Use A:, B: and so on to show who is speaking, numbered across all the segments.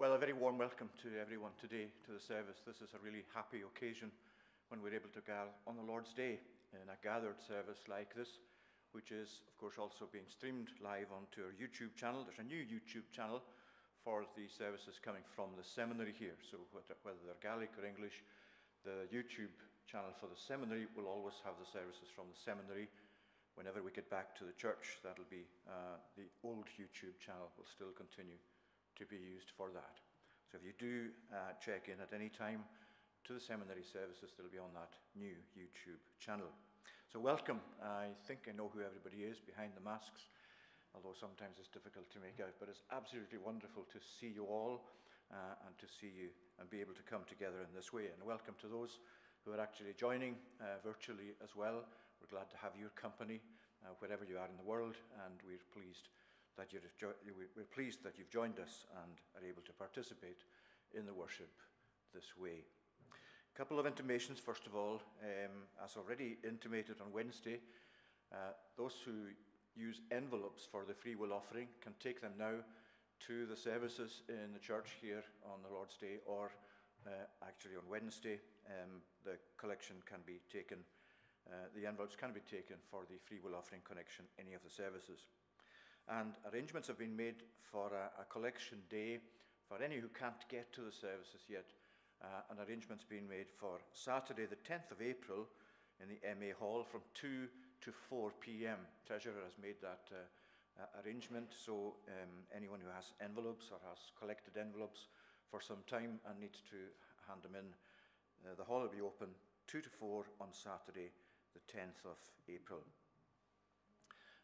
A: Well, a very warm welcome to everyone today to the service. This is a really happy occasion when we're able to gather on the Lord's Day in a gathered service like this, which is, of course, also being streamed live onto our YouTube channel. There's a new YouTube channel for the services coming from the seminary here. So whether they're Gaelic or English, the YouTube channel for the seminary will always have the services from the seminary. Whenever we get back to the church, that'll be uh, the old YouTube channel will still continue to be used for that. So if you do uh, check in at any time to the seminary services, they'll be on that new YouTube channel. So welcome. I think I know who everybody is behind the masks, although sometimes it's difficult to make out. But it's absolutely wonderful to see you all uh, and to see you and be able to come together in this way. And welcome to those who are actually joining uh, virtually as well. We're glad to have your company uh, wherever you are in the world, and we're pleased that you're, we're pleased that you've joined us and are able to participate in the worship this way. A couple of intimations, first of all. Um, as already intimated on Wednesday, uh, those who use envelopes for the free will offering can take them now to the services in the church here on the Lord's Day, or uh, actually on Wednesday, um, the collection can be taken, uh, the envelopes can be taken for the free will offering connection, any of the services. And arrangements have been made for a, a collection day for any who can't get to the services yet. Uh, an arrangement's been made for Saturday, the 10th of April, in the MA Hall from 2 to 4 p.m. Treasurer has made that uh, arrangement, so um, anyone who has envelopes or has collected envelopes for some time and needs to hand them in, uh, the hall will be open 2 to 4 on Saturday, the 10th of April.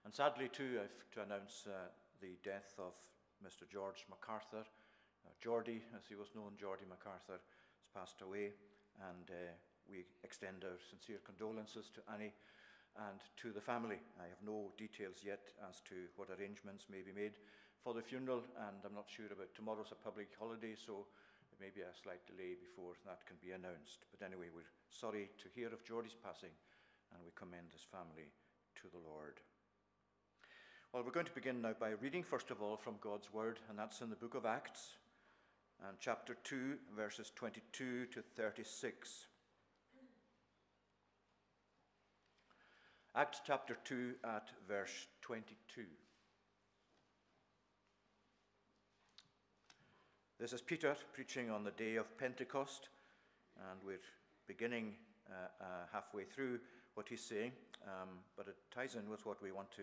A: And sadly, too, I have to announce uh, the death of Mr. George MacArthur. Uh, Geordie, as he was known, Geordie MacArthur, has passed away, and uh, we extend our sincere condolences to Annie and to the family. I have no details yet as to what arrangements may be made for the funeral, and I'm not sure about tomorrow's a public holiday, so there may be a slight delay before that can be announced. But anyway, we're sorry to hear of Geordie's passing, and we commend his family to the Lord. Well, we're going to begin now by reading, first of all, from God's Word, and that's in the book of Acts, and chapter 2, verses 22 to 36. Acts chapter 2 at verse 22. This is Peter preaching on the day of Pentecost, and we're beginning uh, uh, halfway through what he's saying, um, but it ties in with what we want to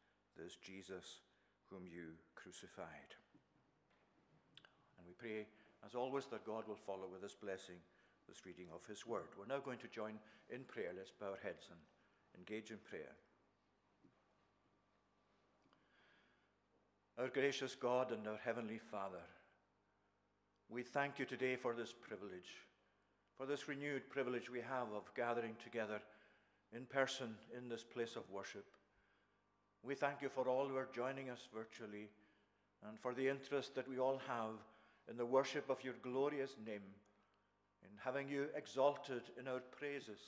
A: this Jesus whom you crucified. And we pray, as always, that God will follow with his blessing this reading of His Word. We're now going to join in prayer. Let's bow our heads and engage in prayer. Our gracious God and our Heavenly Father, we thank you today for this privilege, for this renewed privilege we have of gathering together in person in this place of worship. We thank you for all who are joining us virtually and for the interest that we all have in the worship of your glorious name, in having you exalted in our praises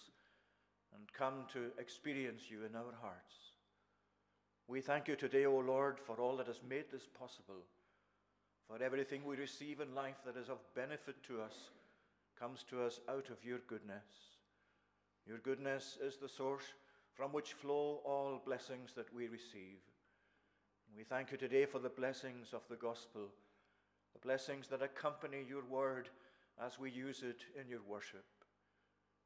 A: and come to experience you in our hearts. We thank you today, O Lord, for all that has made this possible, for everything we receive in life that is of benefit to us comes to us out of your goodness. Your goodness is the source from which flow all blessings that we receive. We thank you today for the blessings of the gospel, the blessings that accompany your word as we use it in your worship.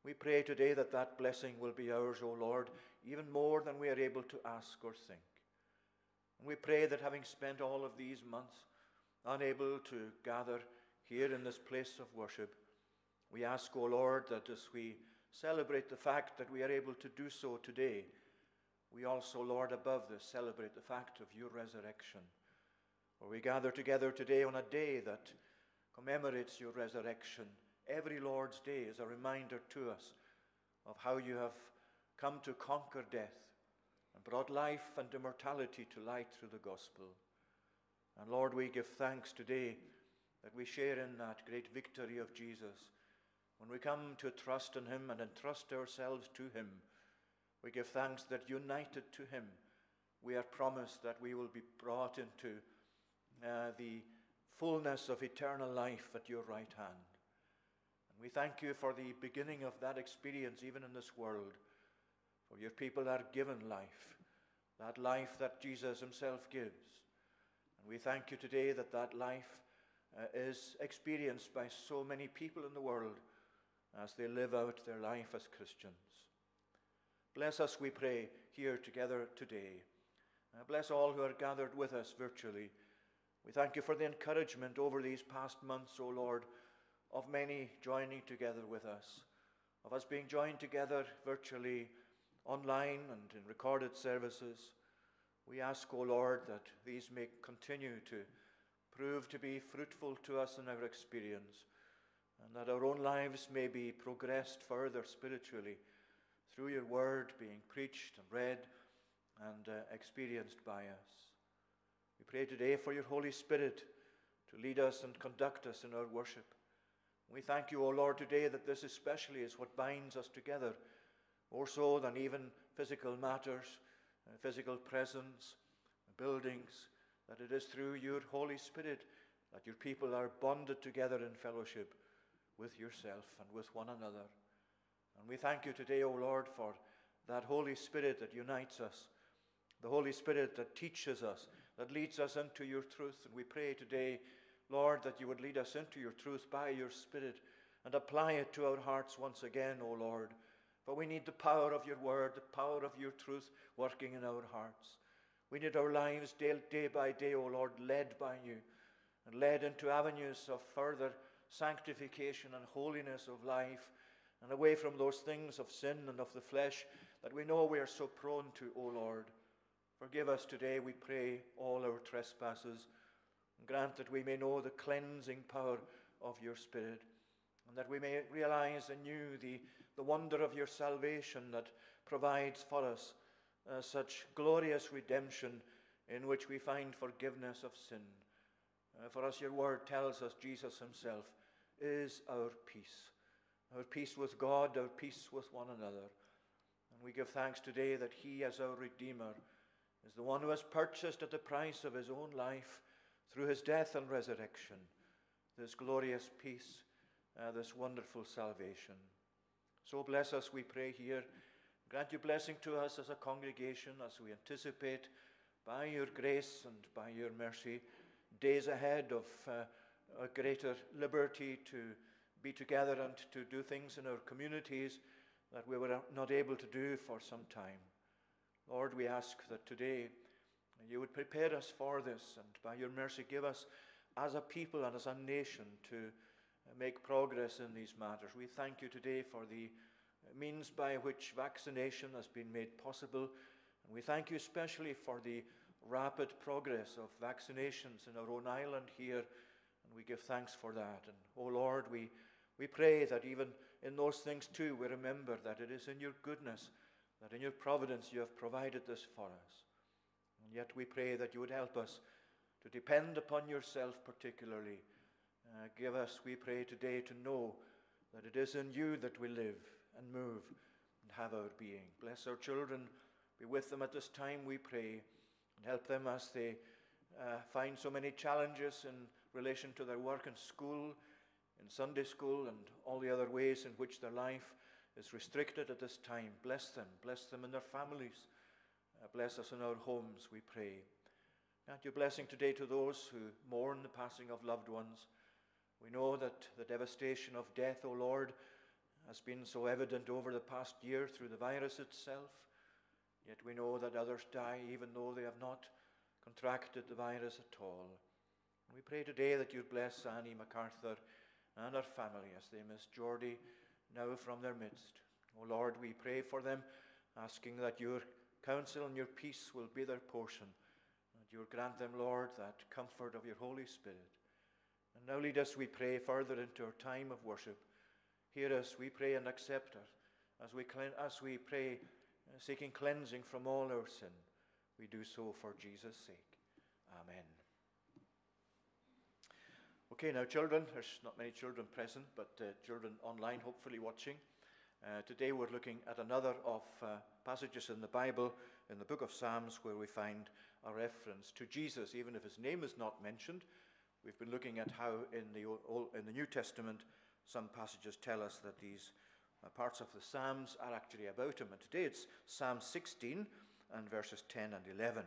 A: We pray today that that blessing will be ours, O Lord, even more than we are able to ask or think. And we pray that having spent all of these months unable to gather here in this place of worship, we ask, O Lord, that as we celebrate the fact that we are able to do so today, we also, Lord, above this, celebrate the fact of your resurrection. For we gather together today on a day that commemorates your resurrection. Every Lord's Day is a reminder to us of how you have come to conquer death and brought life and immortality to light through the gospel. And Lord, we give thanks today that we share in that great victory of Jesus when we come to trust in Him and entrust ourselves to Him, we give thanks that united to Him, we are promised that we will be brought into uh, the fullness of eternal life at your right hand. And we thank you for the beginning of that experience, even in this world. For your people are given life, that life that Jesus Himself gives. And we thank you today that that life uh, is experienced by so many people in the world as they live out their life as Christians. Bless us, we pray, here together today. Uh, bless all who are gathered with us virtually. We thank you for the encouragement over these past months, O Lord, of many joining together with us, of us being joined together virtually, online, and in recorded services. We ask, O Lord, that these may continue to prove to be fruitful to us in our experience and that our own lives may be progressed further spiritually through your word being preached and read and uh, experienced by us. We pray today for your Holy Spirit to lead us and conduct us in our worship. We thank you, O Lord, today that this especially is what binds us together, more so than even physical matters, uh, physical presence, buildings, that it is through your Holy Spirit that your people are bonded together in fellowship with yourself and with one another. And we thank you today, O Lord, for that Holy Spirit that unites us, the Holy Spirit that teaches us, that leads us into your truth. And we pray today, Lord, that you would lead us into your truth by your Spirit and apply it to our hearts once again, O Lord. For we need the power of your word, the power of your truth working in our hearts. We need our lives day, day by day, O Lord, led by you and led into avenues of further sanctification and holiness of life and away from those things of sin and of the flesh that we know we are so prone to, O Lord. Forgive us today, we pray, all our trespasses, and grant that we may know the cleansing power of your Spirit, and that we may realize anew the, the wonder of your salvation that provides for us uh, such glorious redemption in which we find forgiveness of sin. Uh, for us, your word tells us Jesus himself is our peace. Our peace with God, our peace with one another. And we give thanks today that He, as our Redeemer, is the one who has purchased at the price of His own life, through His death and resurrection, this glorious peace, uh, this wonderful salvation. So bless us, we pray here. Grant your blessing to us as a congregation as we anticipate, by your grace and by your mercy, days ahead of. Uh, a greater liberty to be together and to do things in our communities that we were not able to do for some time. Lord, we ask that today you would prepare us for this and by your mercy give us as a people and as a nation to make progress in these matters. We thank you today for the means by which vaccination has been made possible. And we thank you especially for the rapid progress of vaccinations in our own island here. We give thanks for that. And, oh Lord, we, we pray that even in those things too, we remember that it is in your goodness, that in your providence you have provided this for us. And yet we pray that you would help us to depend upon yourself particularly. Uh, give us, we pray today, to know that it is in you that we live and move and have our being. Bless our children. Be with them at this time, we pray, and help them as they uh, find so many challenges in relation to their work in school, in Sunday school, and all the other ways in which their life is restricted at this time. Bless them. Bless them and their families. Uh, bless us in our homes, we pray. Grant your blessing today to those who mourn the passing of loved ones. We know that the devastation of death, O Lord, has been so evident over the past year through the virus itself. Yet we know that others die even though they have not contracted the virus at all. We pray today that you bless Annie MacArthur and her family as they miss Geordie now from their midst. O oh Lord, we pray for them, asking that your counsel and your peace will be their portion And you will grant them, Lord, that comfort of your Holy Spirit. And now lead us, we pray, further into our time of worship. Hear us, we pray, and accept us as we, as we pray, seeking cleansing from all our sin. We do so for Jesus' sake. Amen. Okay, now, children, there's not many children present, but uh, children online, hopefully watching. Uh, today we're looking at another of uh, passages in the Bible, in the book of Psalms, where we find a reference to Jesus, even if his name is not mentioned. We've been looking at how in the, in the New Testament some passages tell us that these uh, parts of the Psalms are actually about him. And today it's Psalm 16 and verses 10 and 11.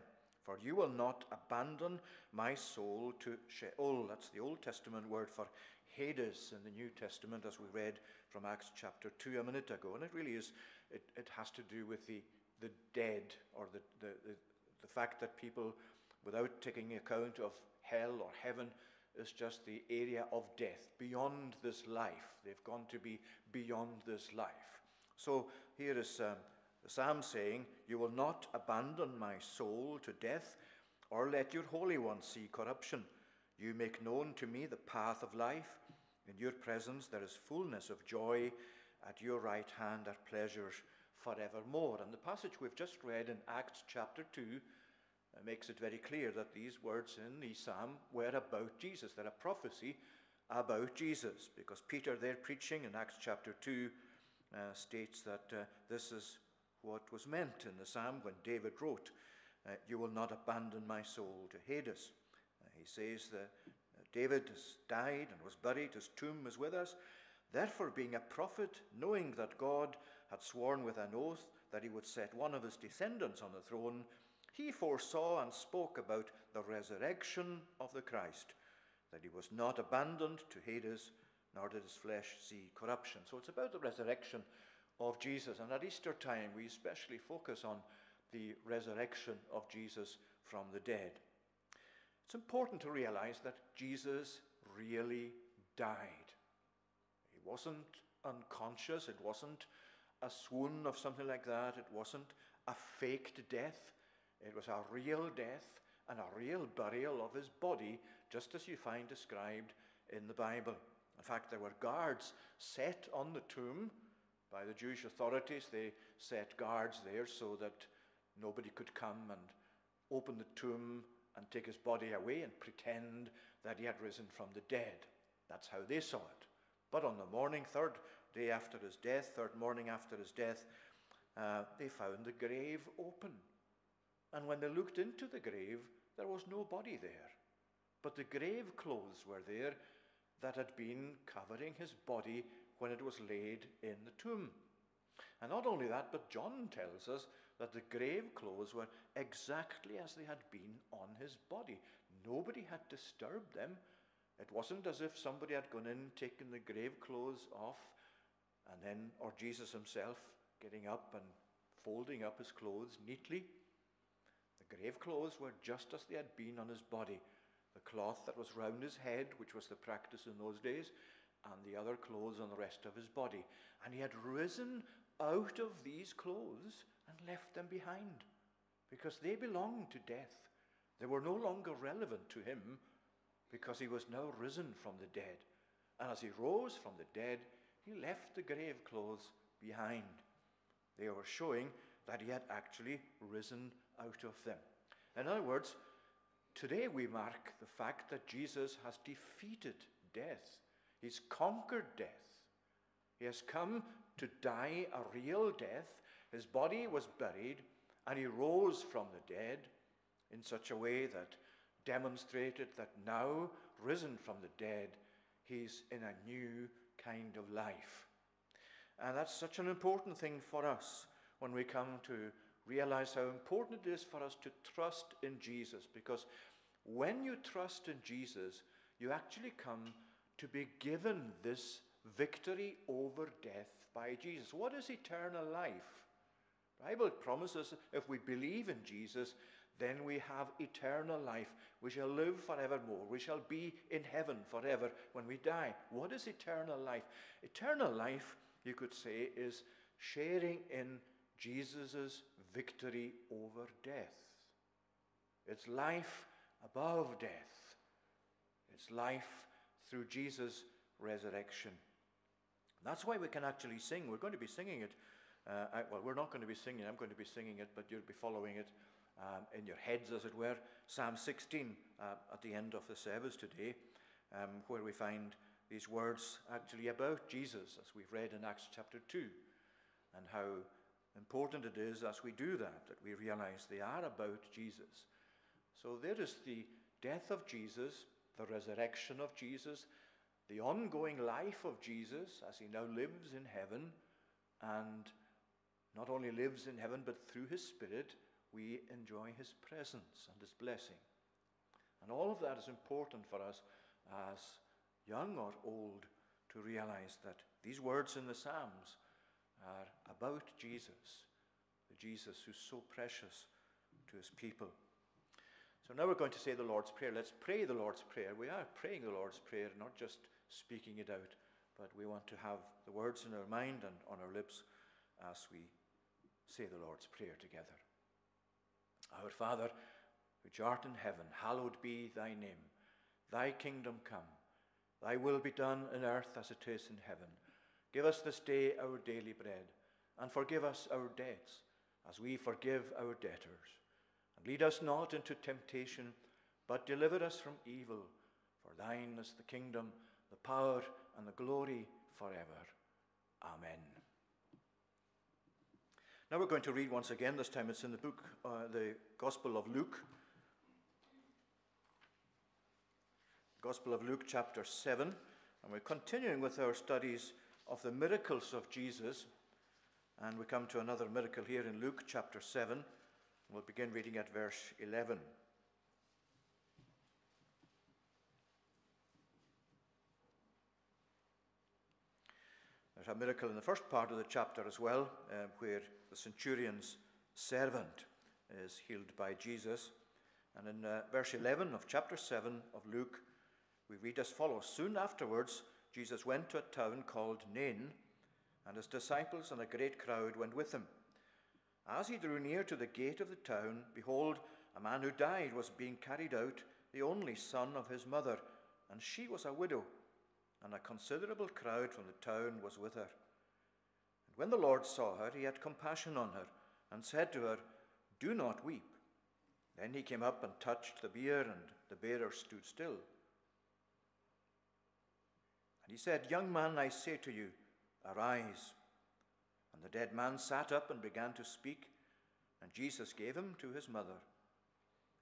A: For you will not abandon my soul to Sheol. That's the Old Testament word for Hades in the New Testament, as we read from Acts chapter 2 a minute ago. And it really is, it, it has to do with the, the dead or the, the, the, the fact that people, without taking account of hell or heaven, is just the area of death, beyond this life. They've gone to be beyond this life. So here is um, the psalm saying, You will not abandon my soul to death, or let your Holy One see corruption. You make known to me the path of life. In your presence there is fullness of joy. At your right hand are pleasures forevermore. And the passage we've just read in Acts chapter 2 uh, makes it very clear that these words in the psalm were about Jesus. They're a prophecy about Jesus, because Peter, there preaching in Acts chapter 2, uh, states that uh, this is what was meant in the psalm when David wrote, uh, You will not abandon my soul to Hades. Uh, he says that uh, David has died and was buried, his tomb is with us. Therefore, being a prophet, knowing that God had sworn with an oath that he would set one of his descendants on the throne, he foresaw and spoke about the resurrection of the Christ, that he was not abandoned to Hades, nor did his flesh see corruption. So it's about the resurrection of Jesus. And at Easter time, we especially focus on the resurrection of Jesus from the dead. It's important to realize that Jesus really died. He wasn't unconscious, it wasn't a swoon of something like that. It wasn't a faked death. It was a real death and a real burial of his body, just as you find described in the Bible. In fact, there were guards set on the tomb by the Jewish authorities. They set guards there so that nobody could come and open the tomb and take his body away and pretend that he had risen from the dead. That's how they saw it. But on the morning, third day after his death, third morning after his death, uh, they found the grave open. And when they looked into the grave, there was no body there. But the grave clothes were there that had been covering his body when it was laid in the tomb. And not only that, but John tells us that the grave clothes were exactly as they had been on his body. Nobody had disturbed them. It wasn't as if somebody had gone in, taken the grave clothes off, and then, or Jesus himself getting up and folding up his clothes neatly. The grave clothes were just as they had been on his body. The cloth that was round his head, which was the practice in those days, and the other clothes on the rest of his body. And he had risen out of these clothes and left them behind because they belonged to death. They were no longer relevant to him because he was now risen from the dead. And as he rose from the dead, he left the grave clothes behind. They were showing that he had actually risen out of them. In other words, today we mark the fact that Jesus has defeated death, he's conquered death. He has come to die a real death. His body was buried, and he rose from the dead in such a way that demonstrated that now, risen from the dead, he's in a new kind of life. And that's such an important thing for us when we come to realize how important it is for us to trust in Jesus. Because when you trust in Jesus, you actually come to be given this victory over death by Jesus. What is eternal life? The Bible promises if we believe in Jesus, then we have eternal life. We shall live forevermore. We shall be in heaven forever when we die. What is eternal life? Eternal life, you could say, is sharing in Jesus' victory over death. It's life above death. It's life through Jesus' resurrection. That's why we can actually sing. We're going to be singing it. Uh, I, well, we're not going to be singing. I'm going to be singing it, but you'll be following it um, in your heads, as it were. Psalm 16 uh, at the end of the service today, um, where we find these words actually about Jesus, as we've read in Acts chapter 2, and how important it is as we do that, that we realize they are about Jesus. So there is the death of Jesus, the resurrection of Jesus, the ongoing life of Jesus as he now lives in heaven, and not only lives in heaven, but through his Spirit, we enjoy his presence and his blessing. And all of that is important for us as young or old to realize that these words in the Psalms are about Jesus, the Jesus who's so precious to his people. So now we're going to say the Lord's Prayer. Let's pray the Lord's Prayer. We are praying the Lord's Prayer, not just speaking it out, but we want to have the words in our mind and on our lips as we say the Lord's Prayer together. Our Father, which art in heaven, hallowed be thy name. Thy kingdom come, thy will be done in earth as it is in heaven. Give us this day our daily bread, and forgive us our debts, as we forgive our debtors. Lead us not into temptation, but deliver us from evil. For thine is the kingdom, the power, and the glory forever. Amen. Now we're going to read once again, this time it's in the book, uh, the Gospel of Luke. Gospel of Luke, chapter 7. And we're continuing with our studies of the miracles of Jesus. And we come to another miracle here in Luke, chapter 7. We'll begin reading at verse 11. There's a miracle in the first part of the chapter as well, uh, where the centurion's servant is healed by Jesus. And in uh, verse 11 of chapter 7 of Luke, we read as follows Soon afterwards, Jesus went to a town called Nain, and his disciples and a great crowd went with him. As he drew near to the gate of the town, behold, a man who died was being carried out, the only son of his mother, and she was a widow and a considerable crowd from the town was with her. And when the Lord saw her, he had compassion on her, and said to her, Do not weep. Then he came up and touched the bier, and the bearer stood still. And he said, Young man, I say to you, arise. And the dead man sat up and began to speak, and Jesus gave him to his mother.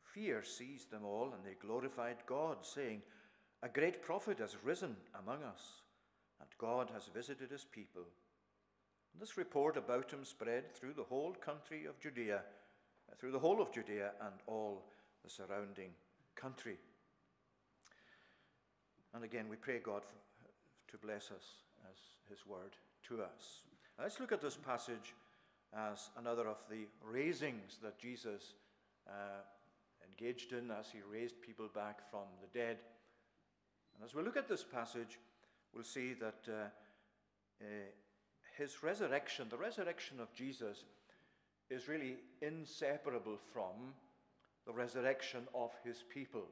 A: Fear seized them all, and they glorified God, saying, a great prophet has risen among us, and God has visited his people. This report about him spread through the whole country of Judea, uh, through the whole of Judea and all the surrounding country. And again, we pray God uh, to bless us as his word to us. Let's look at this passage as another of the raisings that Jesus uh, engaged in as he raised people back from the dead. And as we look at this passage, we'll see that uh, uh, his resurrection, the resurrection of Jesus, is really inseparable from the resurrection of his people.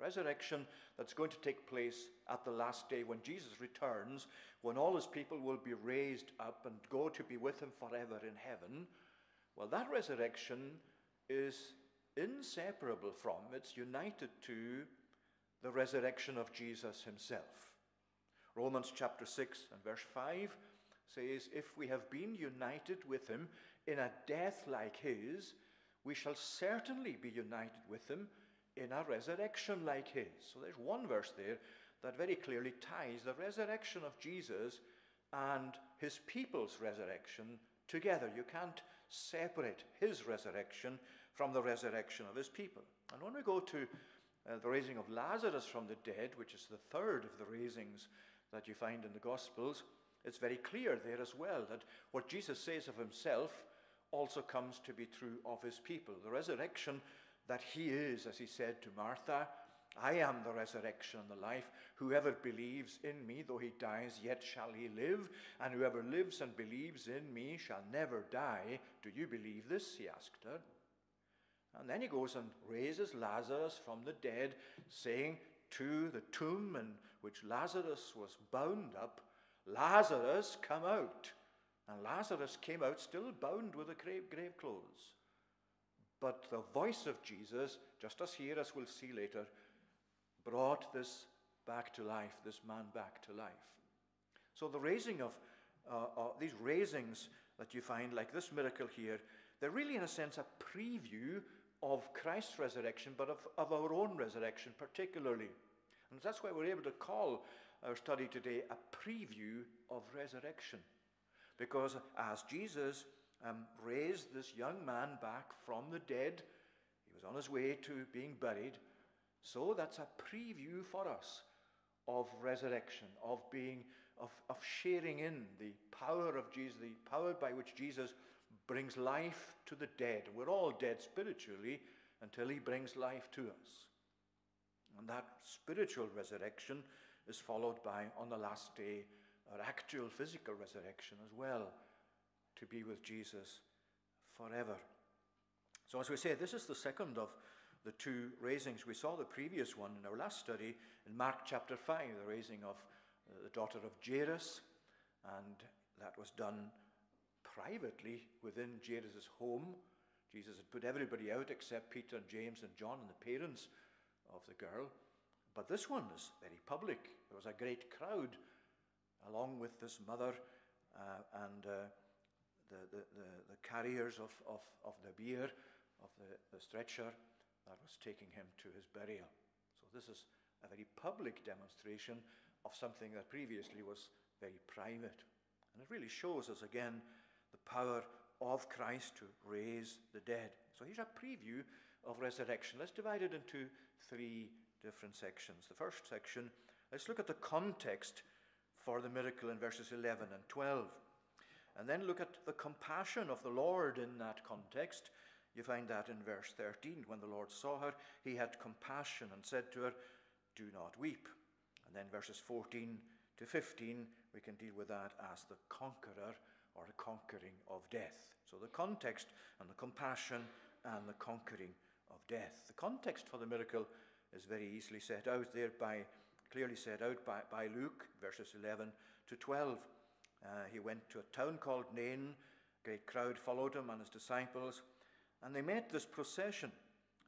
A: Resurrection that's going to take place at the last day when Jesus returns, when all his people will be raised up and go to be with him forever in heaven. Well, that resurrection is inseparable from, it's united to the resurrection of Jesus himself. Romans chapter 6 and verse 5 says, If we have been united with him in a death like his, we shall certainly be united with him in a resurrection like his. So there's one verse there that very clearly ties the resurrection of Jesus and his people's resurrection together. You can't separate his resurrection from the resurrection of his people. And when we go to uh, the raising of Lazarus from the dead, which is the third of the raisings that you find in the Gospels, it's very clear there as well that what Jesus says of himself also comes to be true of his people. The resurrection that he is, as he said to Martha, I am the resurrection and the life. Whoever believes in me, though he dies, yet shall he live. And whoever lives and believes in me shall never die. Do you believe this? He asked her. And then he goes and raises Lazarus from the dead, saying to the tomb in which Lazarus was bound up, Lazarus, come out. And Lazarus came out still bound with the grave, grave clothes. But the voice of Jesus, just as here, as we'll see later, brought this back to life, this man back to life. So the raising of uh, uh, these raisings that you find, like this miracle here, they're really, in a sense, a preview of Christ's resurrection, but of, of our own resurrection particularly. And that's why we're able to call our study today a preview of resurrection. Because as Jesus um, raised this young man back from the dead, he was on his way to being buried. So that's a preview for us of resurrection, of being, of, of sharing in the power of Jesus, the power by which Jesus brings life to the dead. We're all dead spiritually until he brings life to us. And that spiritual resurrection is followed by, on the last day, our actual physical resurrection as well, to be with Jesus forever. So, as we say, this is the second of the two raisings. We saw the previous one in our last study in Mark chapter 5, the raising of uh, the daughter of Jairus, and that was done privately within Jairus' home. Jesus had put everybody out except Peter and James and John and the parents of the girl. But this one is very public. There was a great crowd along with this mother uh, and uh, the, the, the, the, carriers of, of, of the bier, of the, the stretcher that was taking him to his burial. So this is a very public demonstration of something that previously was very private. And it really shows us again the power of Christ to raise the dead. So here's a preview of resurrection. Let's divide it into three different sections. The first section, let's look at the context for the miracle in verses 11 and 12. And then look at the compassion of the Lord in that context. You find that in verse 13. When the Lord saw her, he had compassion and said to her, Do not weep. And then verses 14 to 15, we can deal with that as the conqueror or the conquering of death. So the context and the compassion and the conquering of death. The context for the miracle is very easily set out there by, clearly set out by, by Luke, verses 11 to 12. Uh, he went to a town called Nain. A great crowd followed him and his disciples, and they met this procession.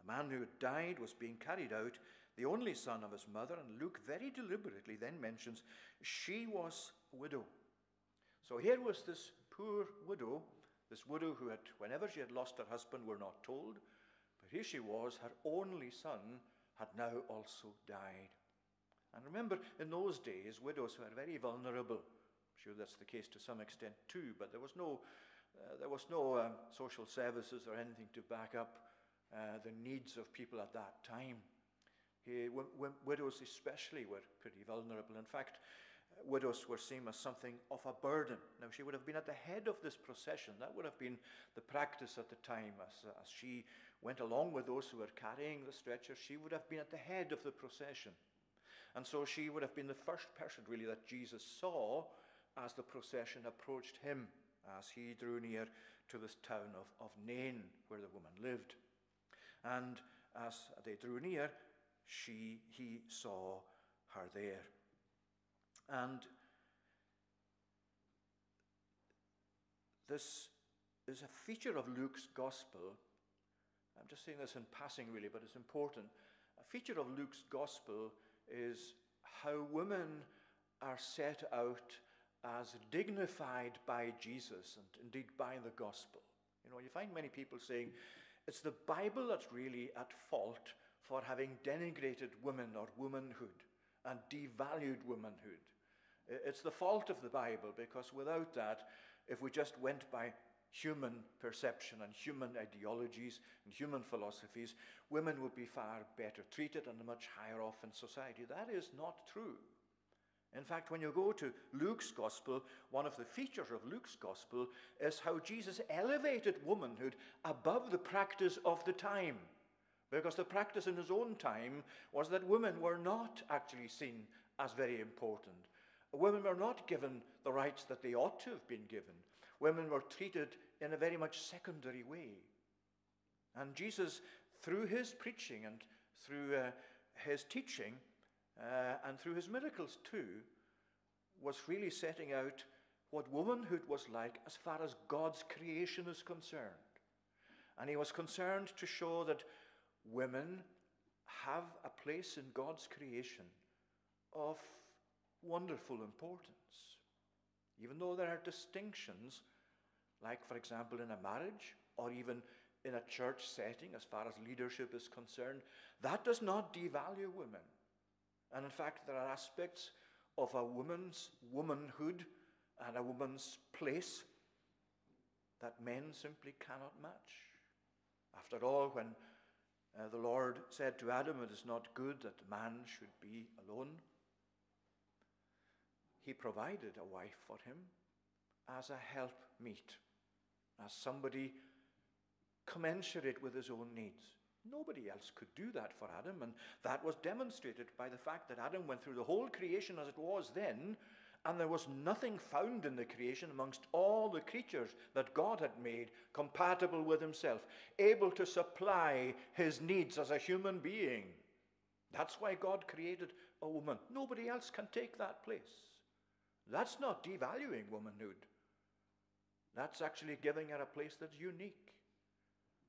A: A man who had died was being carried out, the only son of his mother, and Luke very deliberately then mentions she was a widow. So here was this poor widow, this widow who had, whenever she had lost her husband, we're not told, but here she was, her only son had now also died. And remember, in those days, widows were very vulnerable. Sure that's the case to some extent too, but there was no, uh, there was no um, social services or anything to back up uh, the needs of people at that time. He, widows, especially, were pretty vulnerable. In fact, widows were seen as something of a burden. Now, she would have been at the head of this procession. That would have been the practice at the time. As, as she went along with those who were carrying the stretcher, she would have been at the head of the procession. And so she would have been the first person, really, that Jesus saw as the procession approached him as he drew near to this town of, of Nain, where the woman lived. And as they drew near, she, he saw her there. And this is a feature of Luke's gospel. I'm just saying this in passing, really, but it's important. A feature of Luke's gospel is how women are set out as dignified by Jesus and indeed by the gospel. You know, you find many people saying it's the Bible that's really at fault for having denigrated women or womanhood and devalued womanhood. It's the fault of the Bible because without that, if we just went by human perception and human ideologies and human philosophies, women would be far better treated and much higher off in society. That is not true. In fact, when you go to Luke's gospel, one of the features of Luke's gospel is how Jesus elevated womanhood above the practice of the time. Because the practice in his own time was that women were not actually seen as very important. Women were not given the rights that they ought to have been given. Women were treated in a very much secondary way. And Jesus, through his preaching and through uh, his teaching uh, and through his miracles too, was really setting out what womanhood was like as far as God's creation is concerned. And he was concerned to show that women have a place in God's creation of wonderful importance. Even though there are distinctions, like, for example, in a marriage or even in a church setting, as far as leadership is concerned, that does not devalue women. And in fact, there are aspects of a woman's womanhood and a woman's place that men simply cannot match. After all, when uh, the Lord said to Adam, It is not good that man should be alone, he provided a wife for him as a helpmeet, as somebody commensurate with his own needs. Nobody else could do that for Adam, and that was demonstrated by the fact that Adam went through the whole creation as it was then, and there was nothing found in the creation amongst all the creatures that God had made compatible with himself, able to supply his needs as a human being. That's why God created a woman. Nobody else can take that place. That's not devaluing womanhood. That's actually giving her a place that's unique.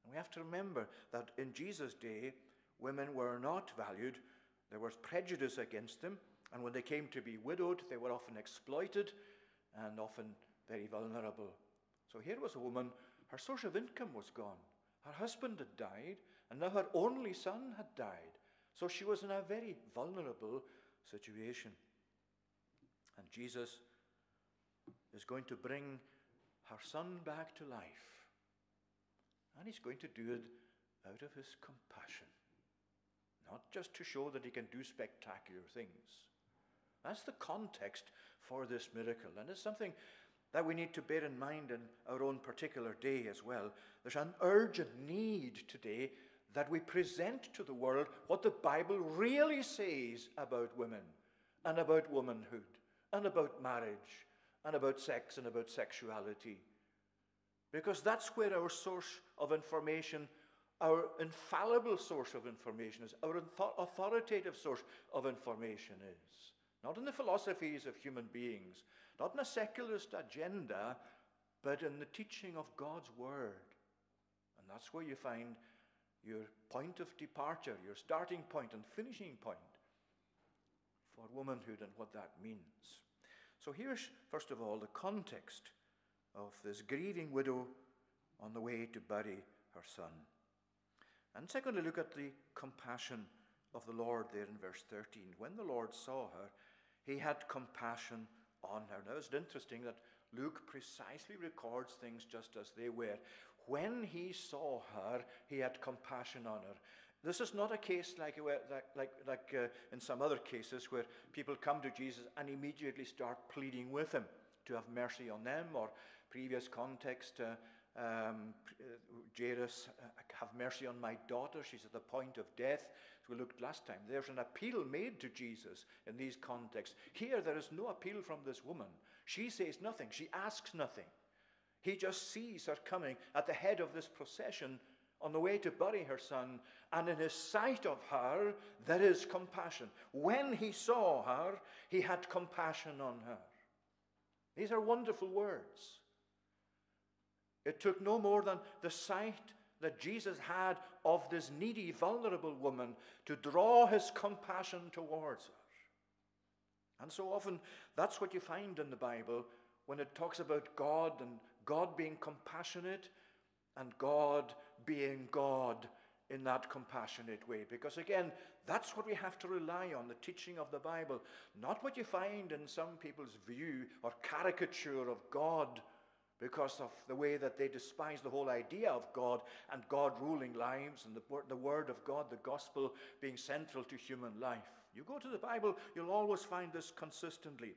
A: We have to remember that in Jesus' day, women were not valued. There was prejudice against them. And when they came to be widowed, they were often exploited and often very vulnerable. So here was a woman, her source of income was gone. Her husband had died, and now her only son had died. So she was in a very vulnerable situation. And Jesus is going to bring her son back to life. And he's going to do it out of his compassion, not just to show that he can do spectacular things. That's the context for this miracle. And it's something that we need to bear in mind in our own particular day as well. There's an urgent need today that we present to the world what the Bible really says about women and about womanhood and about marriage and about sex and about sexuality. Because that's where our source of information, our infallible source of information is, our authoritative source of information is. Not in the philosophies of human beings, not in a secularist agenda, but in the teaching of God's Word. And that's where you find your point of departure, your starting point and finishing point for womanhood and what that means. So here's, first of all, the context of this grieving widow on the way to bury her son. And secondly, look at the compassion of the Lord there in verse 13. When the Lord saw her, he had compassion on her. Now, it's interesting that Luke precisely records things just as they were. When he saw her, he had compassion on her. This is not a case like, like, like uh, in some other cases where people come to Jesus and immediately start pleading with him to have mercy on them, or previous context, uh, um, Jairus, uh, have mercy on my daughter. She's at the point of death. As we looked last time, there's an appeal made to Jesus in these contexts. Here, there is no appeal from this woman. She says nothing, she asks nothing. He just sees her coming at the head of this procession on the way to bury her son, and in his sight of her, there is compassion. When he saw her, he had compassion on her. These are wonderful words. It took no more than the sight that Jesus had of this needy, vulnerable woman to draw his compassion towards her. And so often, that's what you find in the Bible when it talks about God and God being compassionate and God being God in that compassionate way. Because again, that's what we have to rely on the teaching of the Bible, not what you find in some people's view or caricature of God because of the way that they despise the whole idea of God and God ruling lives and the, the Word of God, the gospel, being central to human life. You go to the Bible, you'll always find this consistently.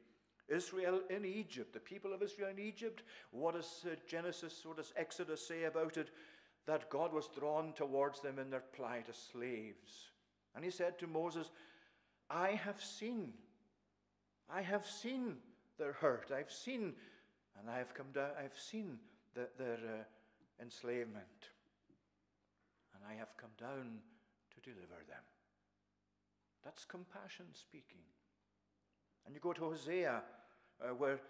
A: Israel in Egypt, the people of Israel in Egypt, what does uh, Genesis, what does Exodus say about it? That God was drawn towards them in their plight as slaves. And he said to Moses, I have seen, I have seen their hurt, I've seen and I have come down, I've seen the, their uh, enslavement. And I have come down to deliver them. That's compassion speaking. And you go to Hosea, uh, where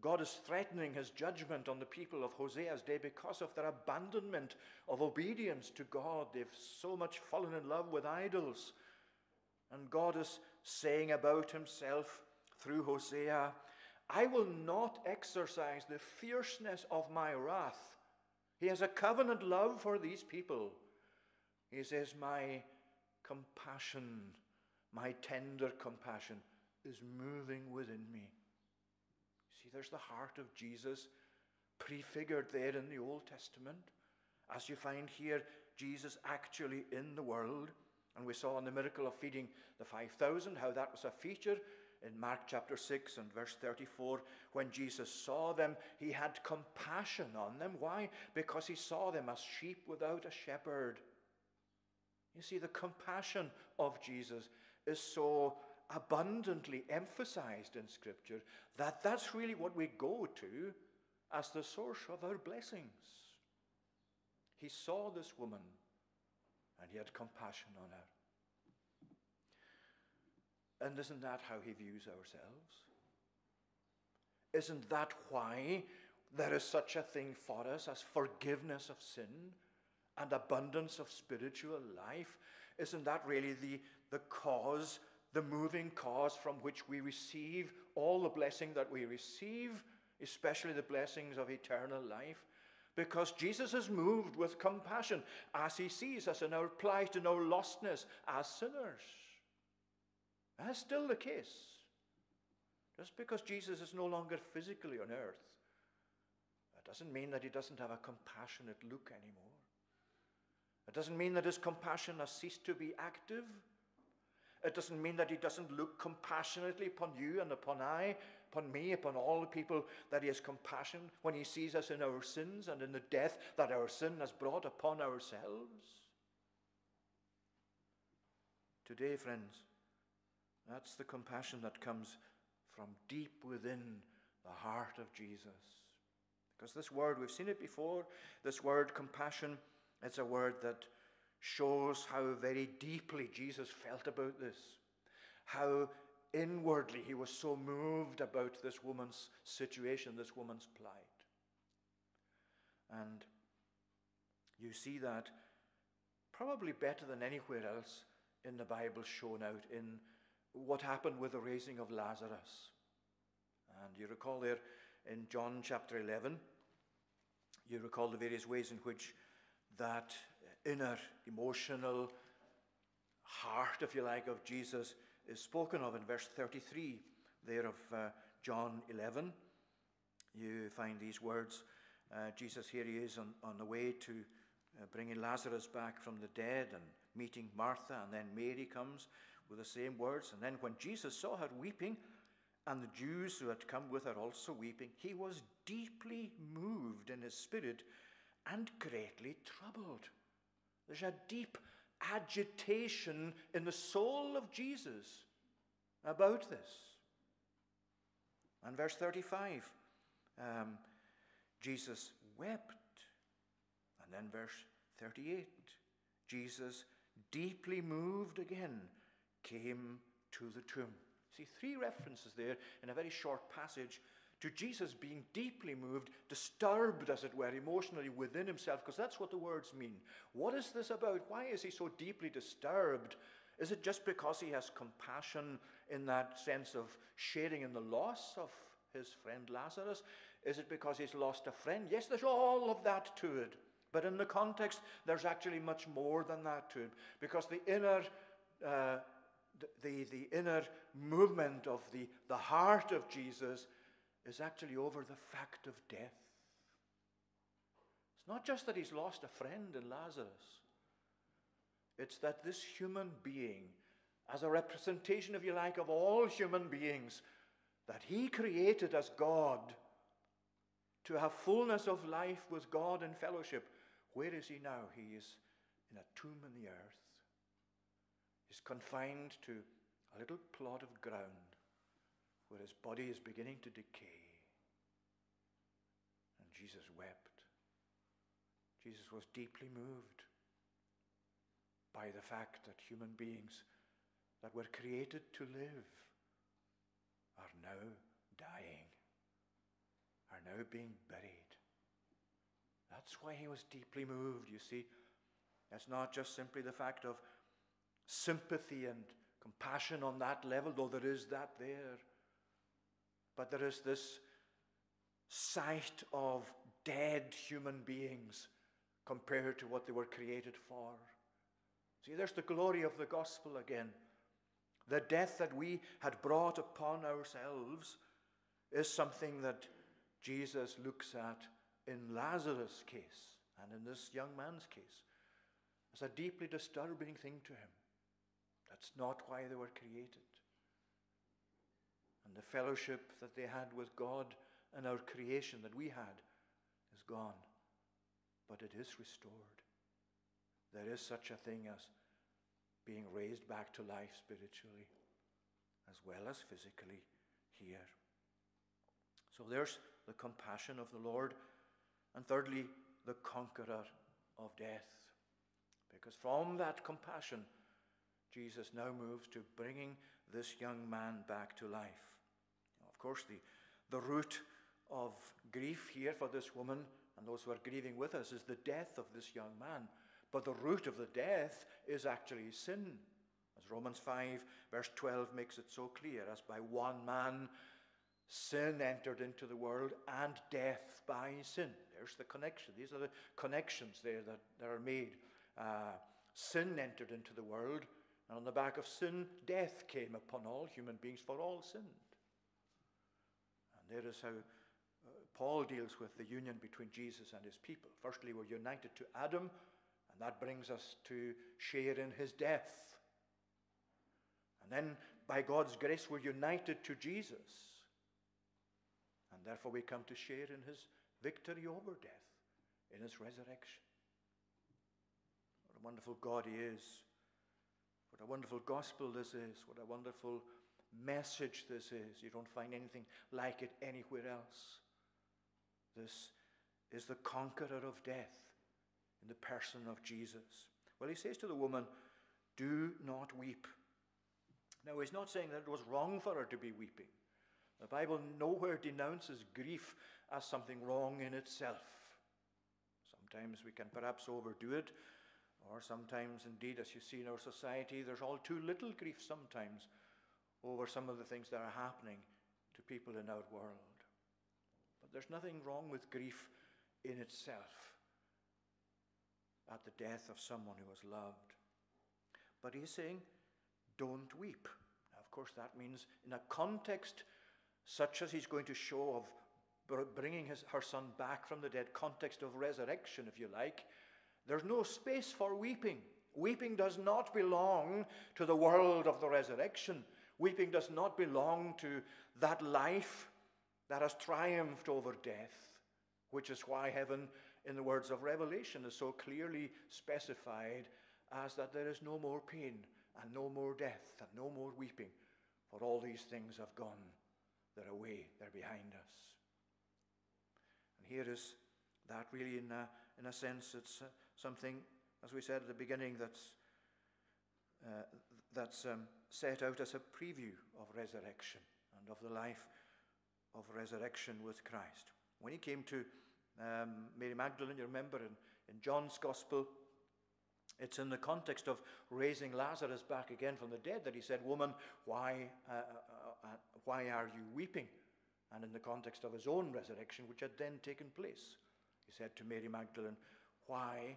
A: God is threatening his judgment on the people of Hosea's day because of their abandonment of obedience to God. They've so much fallen in love with idols. And God is saying about himself through Hosea, I will not exercise the fierceness of my wrath. He has a covenant love for these people. He says, My compassion, my tender compassion, is moving within me. See, there's the heart of Jesus prefigured there in the Old Testament. As you find here, Jesus actually in the world. And we saw in the miracle of feeding the 5,000 how that was a feature in Mark chapter 6 and verse 34, when Jesus saw them, he had compassion on them. Why? Because he saw them as sheep without a shepherd. You see, the compassion of Jesus is so abundantly emphasized in Scripture that that's really what we go to as the source of our blessings. He saw this woman and he had compassion on her. And isn't that how he views ourselves? Isn't that why there is such a thing for us as forgiveness of sin and abundance of spiritual life? Isn't that really the, the cause, the moving cause from which we receive all the blessing that we receive, especially the blessings of eternal life? Because Jesus is moved with compassion as he sees us in our plight and our lostness as sinners. That's still the case. Just because Jesus is no longer physically on earth, that doesn't mean that he doesn't have a compassionate look anymore. It doesn't mean that his compassion has ceased to be active. It doesn't mean that he doesn't look compassionately upon you and upon I, upon me, upon all the people, that he has compassion when he sees us in our sins and in the death that our sin has brought upon ourselves. Today, friends, that's the compassion that comes from deep within the heart of Jesus. Because this word, we've seen it before, this word compassion, it's a word that shows how very deeply Jesus felt about this, how inwardly he was so moved about this woman's situation, this woman's plight. And you see that probably better than anywhere else in the Bible shown out in what happened with the raising of Lazarus. And you recall there in John chapter 11, you recall the various ways in which that inner emotional heart, if you like, of Jesus is spoken of in verse 33 there of uh, John 11. You find these words. Uh, Jesus, here he is on, on the way to uh, bringing Lazarus back from the dead and meeting Martha, and then Mary comes with the same words. And then when Jesus saw her weeping, and the Jews who had come with her also weeping, he was deeply moved in his spirit and greatly troubled. There's a deep agitation in the soul of Jesus about this. And verse 35, um, Jesus wept. And then verse 38, Jesus, deeply moved again, came to the tomb. See, three references there in a very short passage to Jesus being deeply moved, disturbed, as it were, emotionally within himself, because that's what the words mean. What is this about? Why is he so deeply disturbed? Is it just because he has compassion in that sense of sharing in the loss of his friend Lazarus? Is it because he's lost a friend? Yes, there's all of that to it. But in the context, there's actually much more than that to it, because the inner. Uh, the, the inner movement of the, the heart of Jesus is actually over the fact of death. It's not just that he's lost a friend in Lazarus, it's that this human being, as a representation, if you like, of all human beings, that he created as God, to have fullness of life with God in fellowship, where is he now? He is in a tomb in the earth. He's confined to a little plot of ground where his body is beginning to decay. And Jesus wept. Jesus was deeply moved by the fact that human beings that were created to live are now dying, are now being buried. That's why he was deeply moved, you see. It's not just simply the fact of sympathy and compassion on that level, though there is that there. But there is this sight of dead human beings compared to what they were created for. See, there's the glory of the gospel again. The death that we had brought upon ourselves is something that Jesus looks at in Lazarus' case and in this young man's case as a deeply disturbing thing to him. That's not why they were created and the fellowship that they had with God and our creation that we had is gone. But it is restored. There is such a thing as being raised back to life spiritually as well as physically here. So there's the compassion of the Lord. And thirdly, the conqueror of death. Because from that compassion, Jesus now moves to bringing this young man back to life. Of course, the, the root of grief here for this woman and those who are grieving with us is the death of this young man. But the root of the death is actually sin. As Romans 5, verse 12 makes it so clear, as by one man sin entered into the world and death by sin. There's the connection. These are the connections there that, that are made. Uh, sin entered into the world, and on the back of sin, death came upon all human beings, for all sinned. And there is how uh, Paul deals with the union between Jesus and his people. Firstly, we're united to Adam, and that brings us to share in his death. And then, by God's grace, we're united to Jesus. And therefore, we come to share in his victory over death, in his resurrection. What a wonderful God he is. What a wonderful gospel this is. What a wonderful message this is. You don't find anything like it anywhere else. This is the conqueror of death in the person of Jesus. Well, he says to the woman, Do not weep. Now, he's not saying that it was wrong for her to be weeping. The Bible nowhere denounces grief as something wrong in itself. Sometimes we can perhaps overdo it, or sometimes, indeed, as you see in our society, there's all too little grief sometimes over some of the things that are happening to people in our world. But there's nothing wrong with grief in itself at the death of someone who was loved. But he's saying, don't weep. Now, of course, that means in a context such as he's going to show of bringing his, her son back from the dead, context of resurrection, if you like, there's no space for weeping. Weeping does not belong to the world of the resurrection. Weeping does not belong to that life that has triumphed over death, which is why heaven in the words of Revelation is so clearly specified as that there is no more pain and no more death and no more weeping, for all these things have gone. They're away, they're behind us. And here is that really, in a, in a sense, it's something, as we said at the beginning, that's, uh, that's um, set out as a preview of resurrection and of the life of resurrection with Christ. When he came to um, Mary Magdalene, you remember in, in John's Gospel, it's in the context of raising Lazarus back again from the dead that he said, Woman, why, uh, uh, uh, why are you weeping? And in the context of his own resurrection, which had then taken place, he said to Mary Magdalene, Why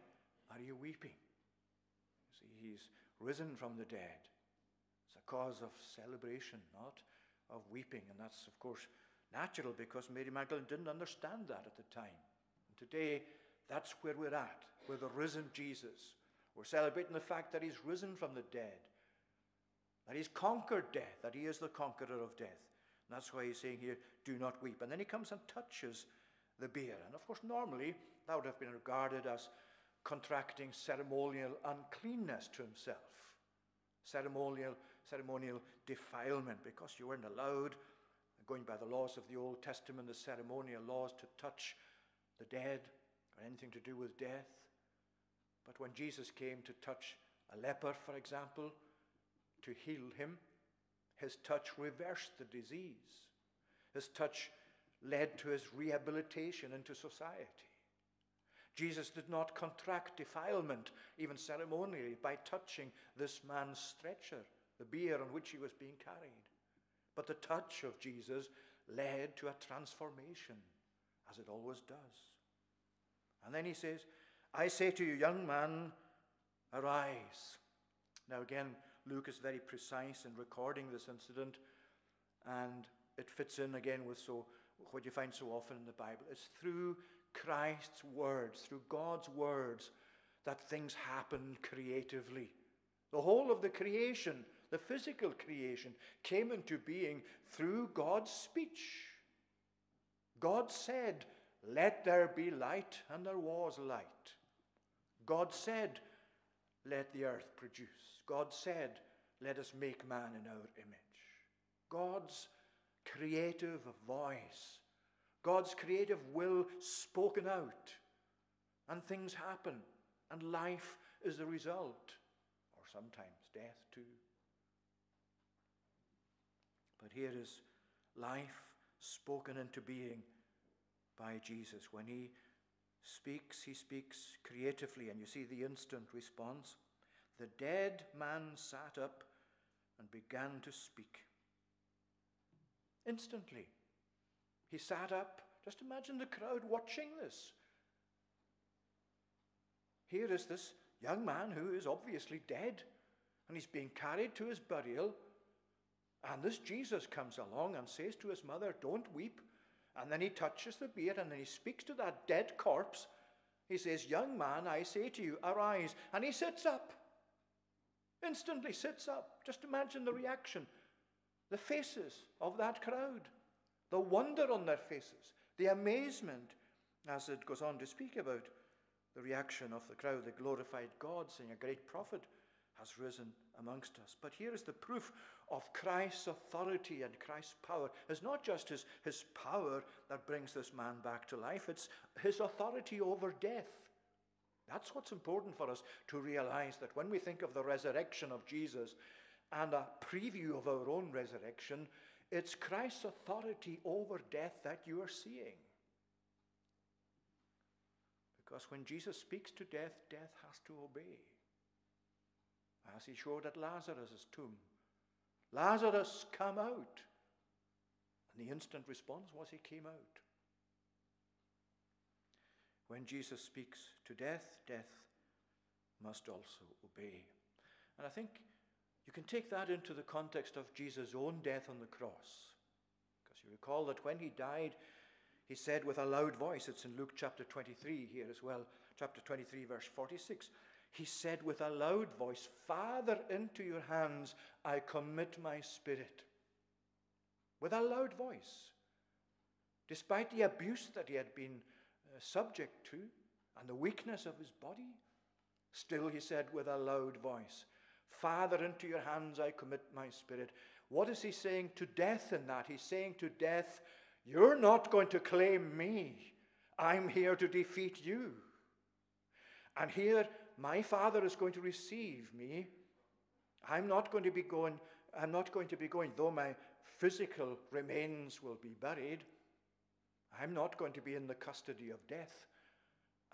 A: are you weeping? You see, he's risen from the dead. It's a cause of celebration, not of weeping. And that's, of course, natural because Mary Magdalene didn't understand that at the time. And today, that's where we're at, with the risen Jesus. We're celebrating the fact that he's risen from the dead, that he's conquered death, that he is the conqueror of death. And that's why he's saying here, do not weep. And then he comes and touches the bier. And of course, normally that would have been regarded as contracting ceremonial uncleanness to himself, ceremonial, ceremonial defilement, because you weren't allowed, going by the laws of the Old Testament, the ceremonial laws, to touch the dead or anything to do with death. But when Jesus came to touch a leper, for example, to heal him, his touch reversed the disease. His touch led to his rehabilitation into society. Jesus did not contract defilement, even ceremonially, by touching this man's stretcher, the bier on which he was being carried. But the touch of Jesus led to a transformation, as it always does. And then he says, I say to you, young man, arise. Now, again, Luke is very precise in recording this incident, and it fits in again with so what you find so often in the Bible. It's through Christ's words, through God's words, that things happen creatively. The whole of the creation, the physical creation, came into being through God's speech. God said, Let there be light, and there was light. God said, Let the earth produce. God said, Let us make man in our image. God's creative voice, God's creative will spoken out, and things happen, and life is the result, or sometimes death too. But here is life spoken into being by Jesus. When he speaks, he speaks creatively, and you see the instant response. The dead man sat up and began to speak. Instantly, he sat up. Just imagine the crowd watching this. Here is this young man who is obviously dead, and he's being carried to his burial. And this Jesus comes along and says to his mother, Don't weep. And then he touches the bier and then he speaks to that dead corpse. He says, Young man, I say to you, arise. And he sits up. Instantly sits up. Just imagine the reaction. The faces of that crowd. The wonder on their faces. The amazement as it goes on to speak about the reaction of the crowd. The glorified God, saying, A great prophet has risen amongst us. But here is the proof of Christ's authority and Christ's power. It's not just his, his power that brings this man back to life, it's his authority over death. That's what's important for us to realize that when we think of the resurrection of Jesus and a preview of our own resurrection, it's Christ's authority over death that you are seeing. Because when Jesus speaks to death, death has to obey as he showed at Lazarus' tomb. Lazarus, come out. And the instant response was he came out. When Jesus speaks to death, death must also obey. And I think you can take that into the context of Jesus' own death on the cross. Because you recall that when he died, he said with a loud voice, it's in Luke chapter 23 here as well, chapter 23, verse 46 he said with a loud voice, Father, into your hands I commit my spirit. With a loud voice. Despite the abuse that he had been uh, subject to, and the weakness of his body. Still, he said with a loud voice, Father, into your hands I commit my spirit. What is he saying to death in that? He's saying to death, You're not going to claim me. I'm here to defeat you. And here, my Father is going to receive me. I'm not going to be going, I'm not going to be going, though my physical remains will be buried. I'm not going to be in the custody of death.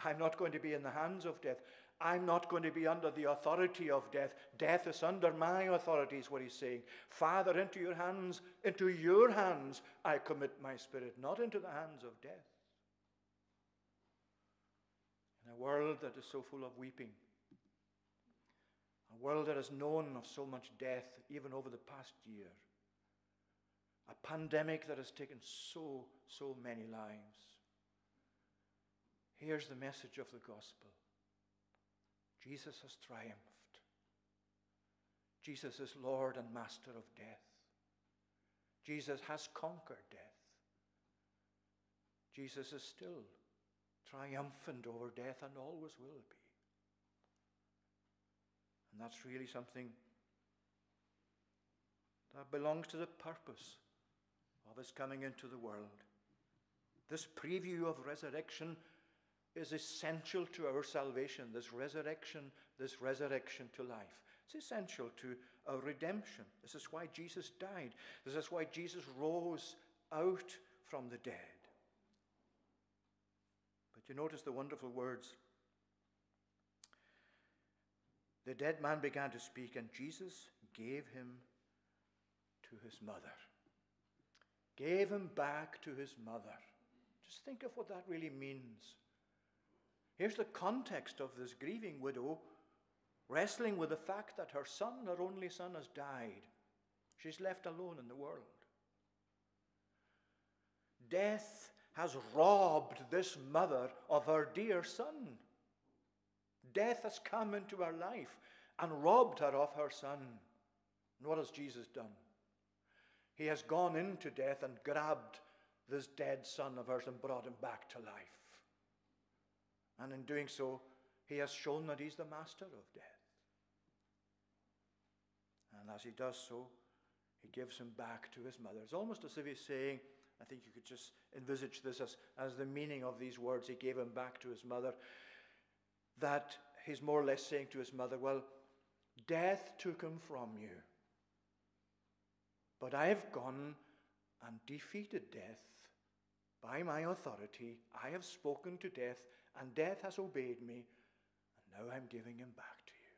A: I'm not going to be in the hands of death. I'm not going to be under the authority of death. Death is under my authority, is what he's saying. Father, into your hands, into your hands, I commit my spirit, not into the hands of death. In a world that is so full of weeping, a world that has known of so much death, even over the past year, a pandemic that has taken so, so many lives. Here's the message of the gospel Jesus has triumphed. Jesus is Lord and Master of death. Jesus has conquered death. Jesus is still triumphant over death and always will be. And that's really something that belongs to the purpose of his coming into the world. This preview of resurrection is essential to our salvation, this resurrection, this resurrection to life. It's essential to our redemption. This is why Jesus died. This is why Jesus rose out from the dead. But you notice the wonderful words. The dead man began to speak, and Jesus gave him to his mother. Gave him back to his mother. Just think of what that really means. Here's the context of this grieving widow wrestling with the fact that her son, her only son, has died. She's left alone in the world. Death has robbed this mother of her dear son. Death has come into her life and robbed her of her son. And what has Jesus done? He has gone into death and grabbed this dead son of hers and brought him back to life. And in doing so, he has shown that he's the master of death. And as he does so, he gives him back to his mother. It's almost as if he's saying, I think you could just envisage this as, as the meaning of these words. He gave him back to his mother. That he's more or less saying to his mother, Well, death took him from you. But I have gone and defeated death by my authority. I have spoken to death and death has obeyed me, and now I'm giving him back to you.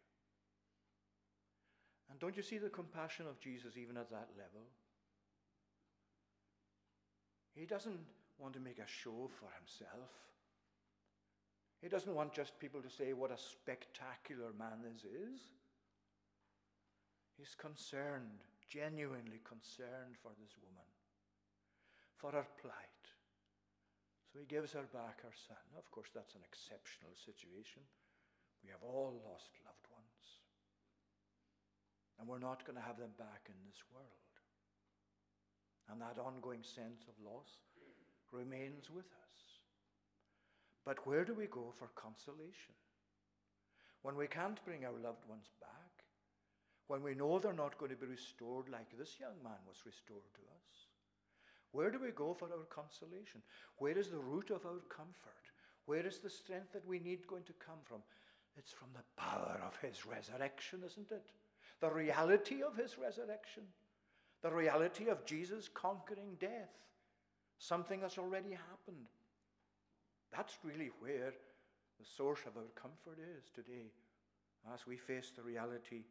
A: And don't you see the compassion of Jesus even at that level? He doesn't want to make a show for himself. He doesn't want just people to say what a spectacular man this is. He's concerned, genuinely concerned for this woman, for her plight. So he gives her back her son. Of course, that's an exceptional situation. We have all lost loved ones. And we're not going to have them back in this world. And that ongoing sense of loss remains with us. But where do we go for consolation? When we can't bring our loved ones back, when we know they're not going to be restored like this young man was restored to us, where do we go for our consolation? Where is the root of our comfort? Where is the strength that we need going to come from? It's from the power of his resurrection, isn't it? The reality of his resurrection. The reality of Jesus conquering death. Something that's already happened. That's really where the source of our comfort is today as we face the reality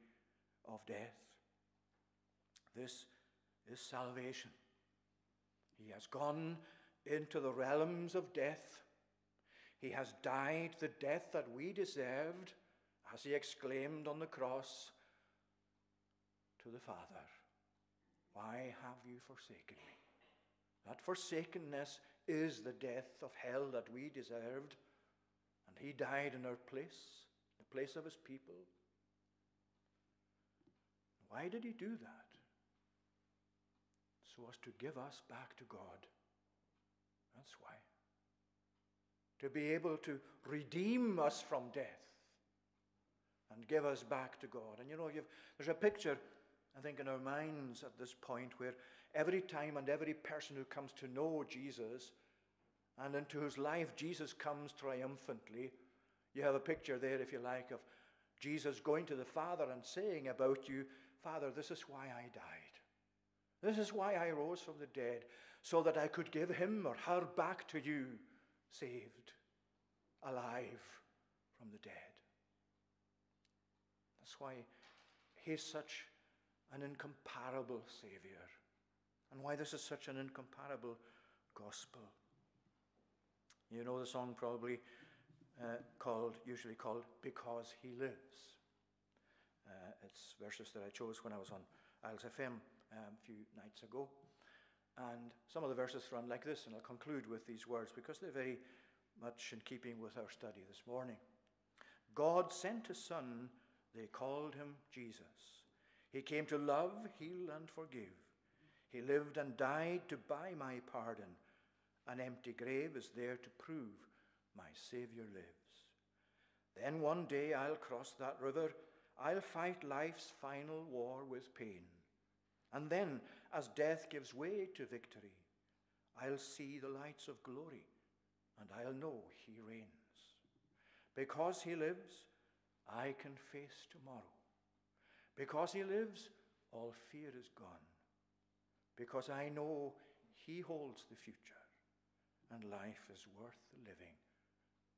A: of death. This is salvation. He has gone into the realms of death. He has died the death that we deserved, as he exclaimed on the cross to the Father, Why have you forsaken me? That forsakenness is the death of hell that we deserved, and he died in our place, the place of his people. Why did he do that? So as to give us back to God. That's why. to be able to redeem us from death and give us back to God. And you know, there's a picture, I think, in our minds at this point where every time and every person who comes to know Jesus and into whose life Jesus comes triumphantly, you have a picture there, if you like, of Jesus going to the Father and saying about you, Father, this is why I died. This is why I rose from the dead, so that I could give him or her back to you, saved, alive from the dead. That's why he's such an incomparable Savior, and why this is such an incomparable gospel. You know the song probably uh, called, usually called Because He Lives. Uh, it's verses that I chose when I was on Isles FM um, a few nights ago. And some of the verses run like this, and I'll conclude with these words because they're very much in keeping with our study this morning. God sent his Son, they called him Jesus. He came to love, heal, and forgive. He lived and died to buy my pardon. An empty grave is there to prove my Saviour lives. Then one day I'll cross that river, I'll fight life's final war with pain. And then, as death gives way to victory, I'll see the lights of glory, and I'll know He reigns. Because He lives, I can face tomorrow. Because He lives, all fear is gone. Because I know He holds the future, and life is worth living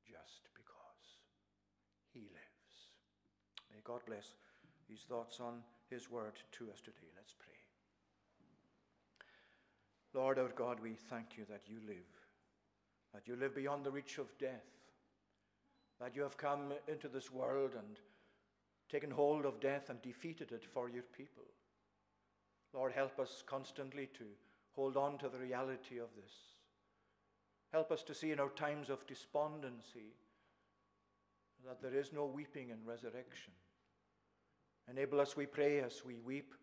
A: just because He lives. May God bless these thoughts on His word to us today. Let's pray. Lord our God, we thank you that you live, that you live beyond the reach of death, that you have come into this world and taken hold of death and defeated it for your people. Lord, help us constantly to hold on to the reality of this. Help us to see in our times of despondency that there is no weeping in resurrection. Enable us, we pray, as we weep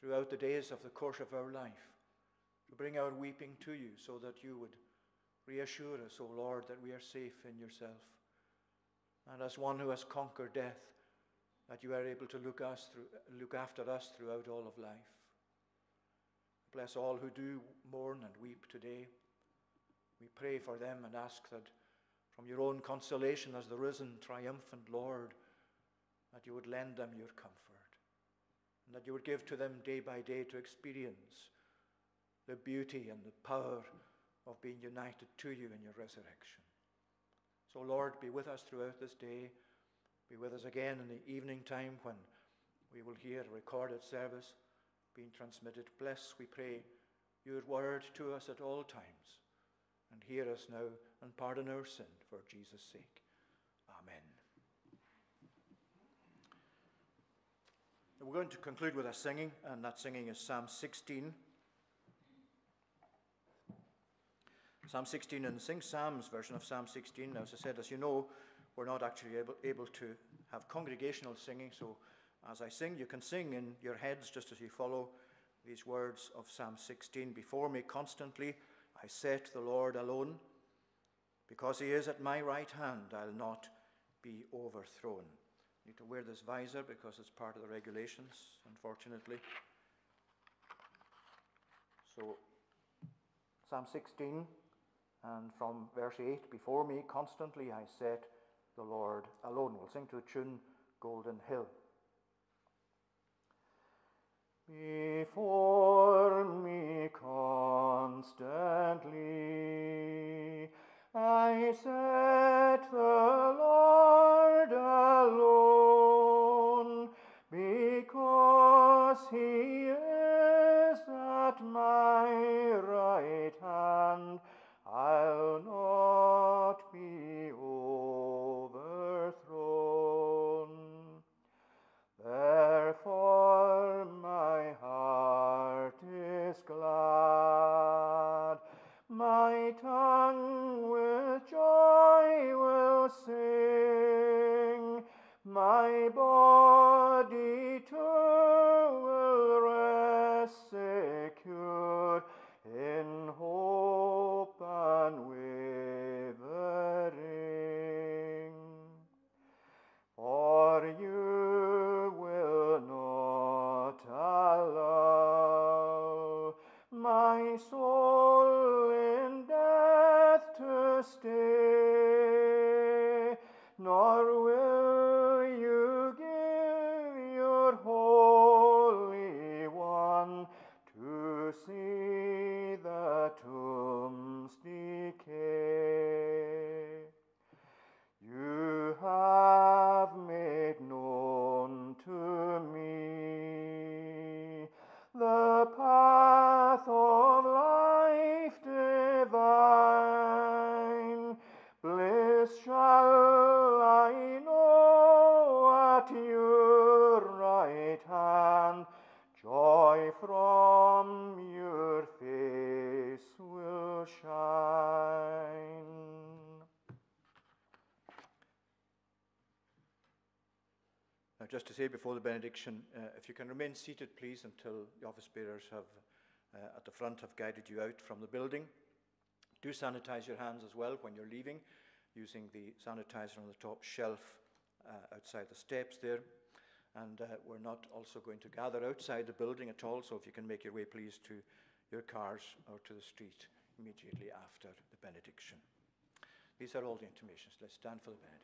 A: throughout the days of the course of our life, to bring our weeping to you so that you would reassure us, O Lord, that we are safe in yourself. And as one who has conquered death, that you are able to look, us through, look after us throughout all of life. Bless all who do mourn and weep today. We pray for them and ask that from your own consolation as the risen, triumphant Lord, that you would lend them your comfort, and that you would give to them day by day to experience the beauty and the power of being united to you in your resurrection. So, Lord, be with us throughout this day. Be with us again in the evening time when we will hear a recorded service being transmitted. Bless, we pray, your word to us at all times. And hear us now and pardon our sin for Jesus' sake. Amen. We're going to conclude with a singing, and that singing is Psalm 16. Psalm 16 and Sing Psalms version of Psalm 16. Now, as I said, as you know, we're not actually able, able to have congregational singing, so as I sing, you can sing in your heads just as you follow these words of Psalm 16. Before me constantly I set the Lord alone. Because he is at my right hand, I'll not be overthrown. I need to wear this visor because it's part of the regulations, unfortunately. So, Psalm 16. And from verse 8, before me constantly I set the Lord alone. We'll sing to the tune Golden Hill. Before me constantly I set the Lord alone, because he is at my right hand. I'll not be overthrown. Therefore my heart is glad, my tongue with joy will sing, my body Before the benediction, uh, if you can remain seated, please, until the office bearers have, uh, at the front have guided you out from the building. Do sanitize your hands as well when you're leaving, using the sanitizer on the top shelf uh, outside the steps there. And uh, we're not also going to gather outside the building at all, so if you can make your way, please, to your cars or to the street immediately after the benediction. These are all the intimations. Let's stand for the benediction.